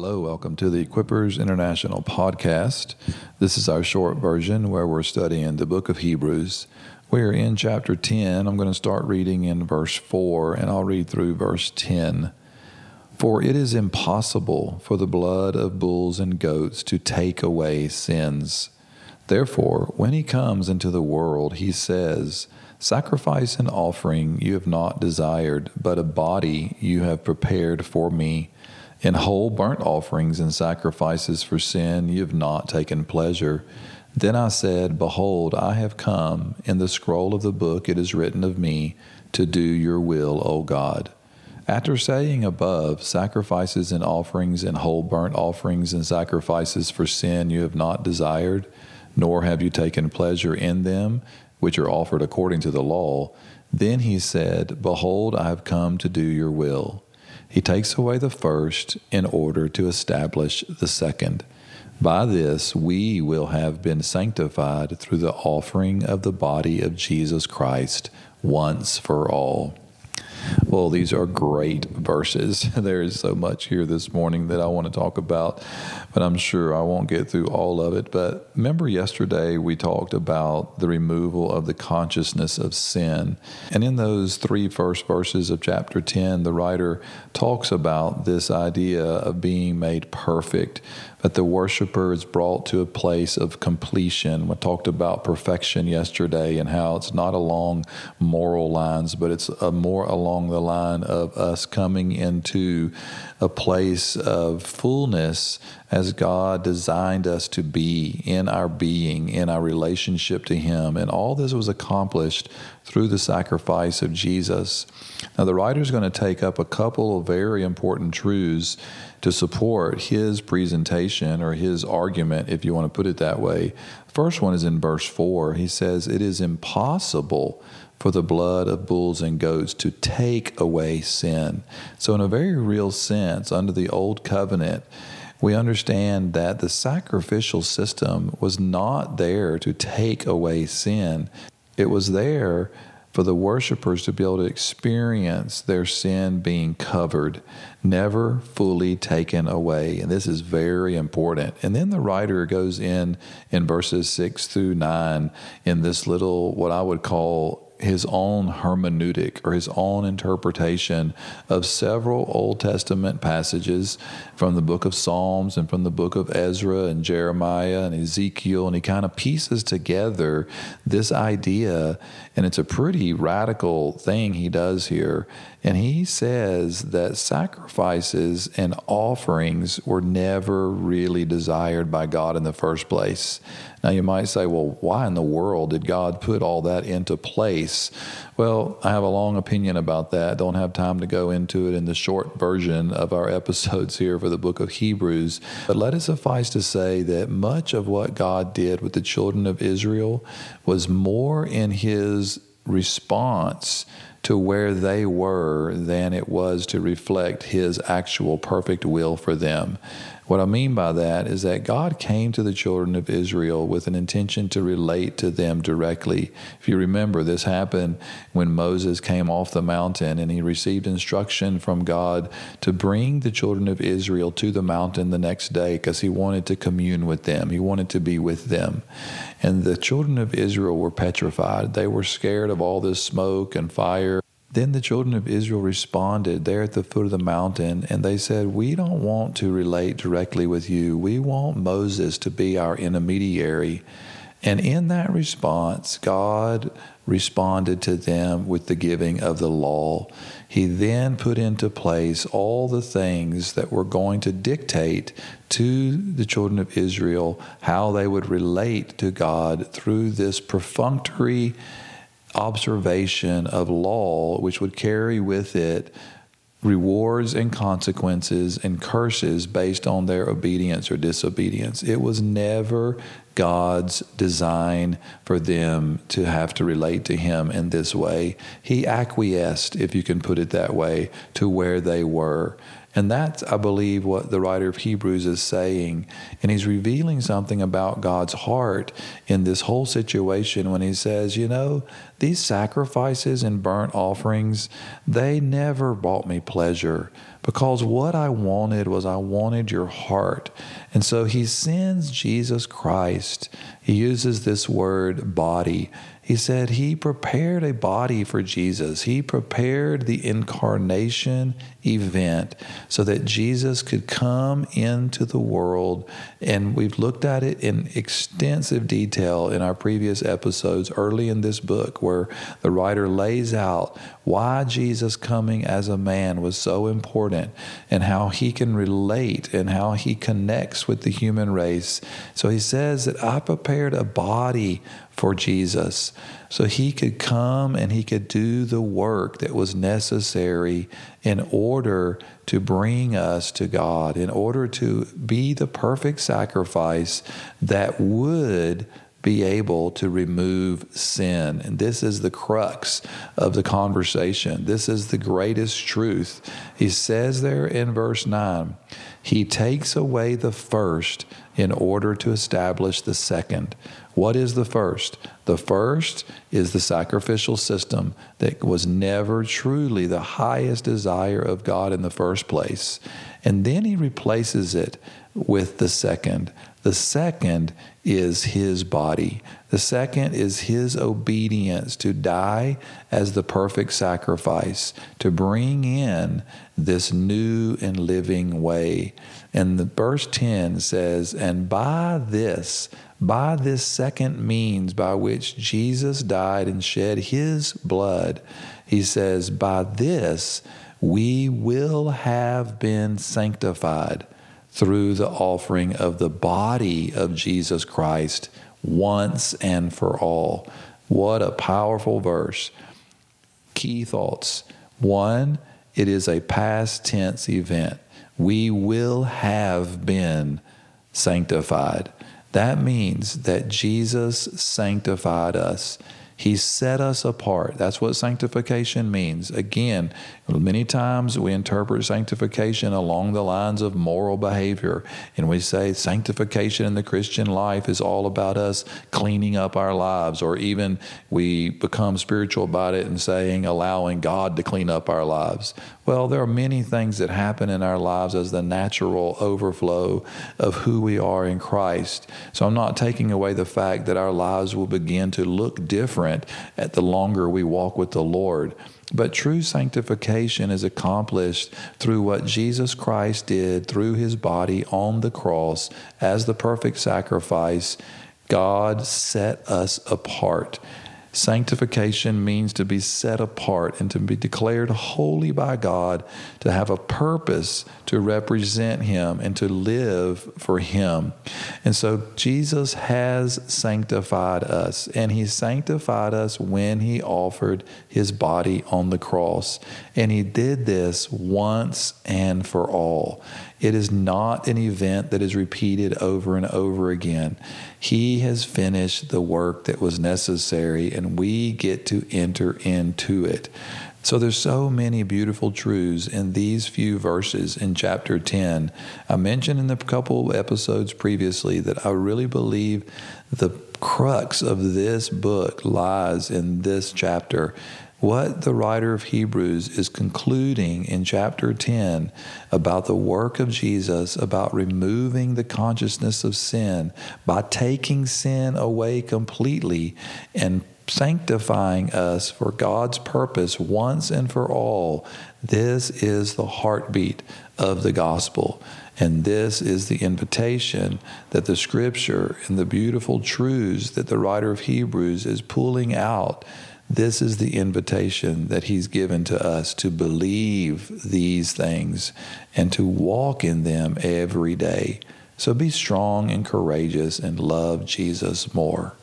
Hello, welcome to the Equippers International podcast. This is our short version where we're studying the book of Hebrews. We're in chapter 10. I'm going to start reading in verse 4 and I'll read through verse 10. For it is impossible for the blood of bulls and goats to take away sins. Therefore, when he comes into the world, he says, Sacrifice and offering you have not desired, but a body you have prepared for me. In whole burnt offerings and sacrifices for sin you have not taken pleasure. Then I said, Behold, I have come. In the scroll of the book it is written of me, to do your will, O God. After saying above, sacrifices and offerings and whole burnt offerings and sacrifices for sin you have not desired, nor have you taken pleasure in them, which are offered according to the law, then he said, Behold, I have come to do your will. He takes away the first in order to establish the second. By this we will have been sanctified through the offering of the body of Jesus Christ once for all. Well, these are great verses. There is so much here this morning that I want to talk about, but I'm sure I won't get through all of it. But remember, yesterday we talked about the removal of the consciousness of sin. And in those three first verses of chapter 10, the writer talks about this idea of being made perfect that the worshiper is brought to a place of completion. We talked about perfection yesterday and how it's not along moral lines, but it's more along the line of us coming into a place of fullness as God designed us to be in our being, in our relationship to Him. And all this was accomplished through the sacrifice of Jesus. Now, the writer is going to take up a couple of very important truths to support his presentation or his argument, if you want to put it that way. First one is in verse 4. He says, It is impossible for the blood of bulls and goats to take away sin. So, in a very real sense, under the old covenant, we understand that the sacrificial system was not there to take away sin. It was there for the worshipers to be able to experience their sin being covered, never fully taken away. And this is very important. And then the writer goes in in verses 6 through 9 in this little, what I would call his own hermeneutic or his own interpretation of several Old Testament passages from the book of Psalms and from the book of Ezra and Jeremiah and Ezekiel. And he kind of pieces together this idea, and it's a pretty radical thing he does here. And he says that sacrifices and offerings were never really desired by God in the first place. Now, you might say, well, why in the world did God put all that into place? Well, I have a long opinion about that. Don't have time to go into it in the short version of our episodes here for the book of Hebrews. But let it suffice to say that much of what God did with the children of Israel was more in his response to where they were than it was to reflect his actual perfect will for them. What I mean by that is that God came to the children of Israel with an intention to relate to them directly. If you remember, this happened when Moses came off the mountain and he received instruction from God to bring the children of Israel to the mountain the next day because he wanted to commune with them, he wanted to be with them. And the children of Israel were petrified. They were scared of all this smoke and fire. Then the children of Israel responded there at the foot of the mountain, and they said, We don't want to relate directly with you. We want Moses to be our intermediary. And in that response, God responded to them with the giving of the law. He then put into place all the things that were going to dictate to the children of Israel how they would relate to God through this perfunctory observation of law, which would carry with it rewards and consequences and curses based on their obedience or disobedience. It was never God's design for them to have to relate to Him in this way. He acquiesced, if you can put it that way, to where they were. And that's, I believe, what the writer of Hebrews is saying. And he's revealing something about God's heart in this whole situation when he says, you know, these sacrifices and burnt offerings, they never brought me pleasure because what I wanted was I wanted your heart. And so he sends Jesus Christ. He uses this word body. He said he prepared a body for Jesus. He prepared the incarnation event so that Jesus could come into the world. And we've looked at it in extensive detail in our previous episodes early in this book, where the writer lays out why Jesus coming as a man was so important and how he can relate and how he connects with the human race. So he says that I prepared a body for Jesus so he could come and he could do the work that was necessary in order to bring us to God, in order to be the perfect sacrifice that would be able to remove sin. And this is the crux of the conversation. This is the greatest truth. He says there in verse 9, He takes away the first in order to establish the second. What is the first? The first is the sacrificial system that was never truly the highest desire of God in the first place. And then he replaces it with the second. The second is his body. The second is his obedience to die as the perfect sacrifice, to bring in this new and living way. And the verse 10 says, And by this, by this second means by which Jesus died and shed his blood, he says, By this we will have been sanctified through the offering of the body of Jesus Christ once and for all. What a powerful verse. Key thoughts. One, it is a past tense event. We will have been sanctified. That means that Jesus sanctified us. He set us apart. That's what sanctification means. Again, many times we interpret sanctification along the lines of moral behavior, and we say sanctification in the Christian life is all about us cleaning up our lives, or even we become spiritual about it and saying allowing God to clean up our lives. Well, there are many things that happen in our lives as the natural overflow of who we are in Christ. So I'm not taking away the fact that our lives will begin to look different different at the longer we walk with the Lord. But true sanctification is accomplished through what Jesus Christ did through his body on the cross as the perfect sacrifice. God set us apart. Sanctification means to be set apart and to be declared holy by God, to have a purpose to represent Him and to live for Him. And so Jesus has sanctified us, and He sanctified us when He offered His body on the cross. And He did this once and for all. It is not an event that is repeated over and over again. He has finished the work that was necessary, and we get to enter into it. So there's so many beautiful truths in these few verses in chapter 10. I mentioned in the couple episodes previously that I really believe the crux of this book lies in this chapter what the writer of Hebrews is concluding in chapter 10 about the work of Jesus, about removing the consciousness of sin by taking sin away completely and sanctifying us for God's purpose once and for all. This is the heartbeat of the gospel. And this is the invitation that the scripture and the beautiful truths that the writer of Hebrews is pulling out this is the invitation that He's given to us to believe these things and to walk in them every day. So be strong and courageous and love Jesus more.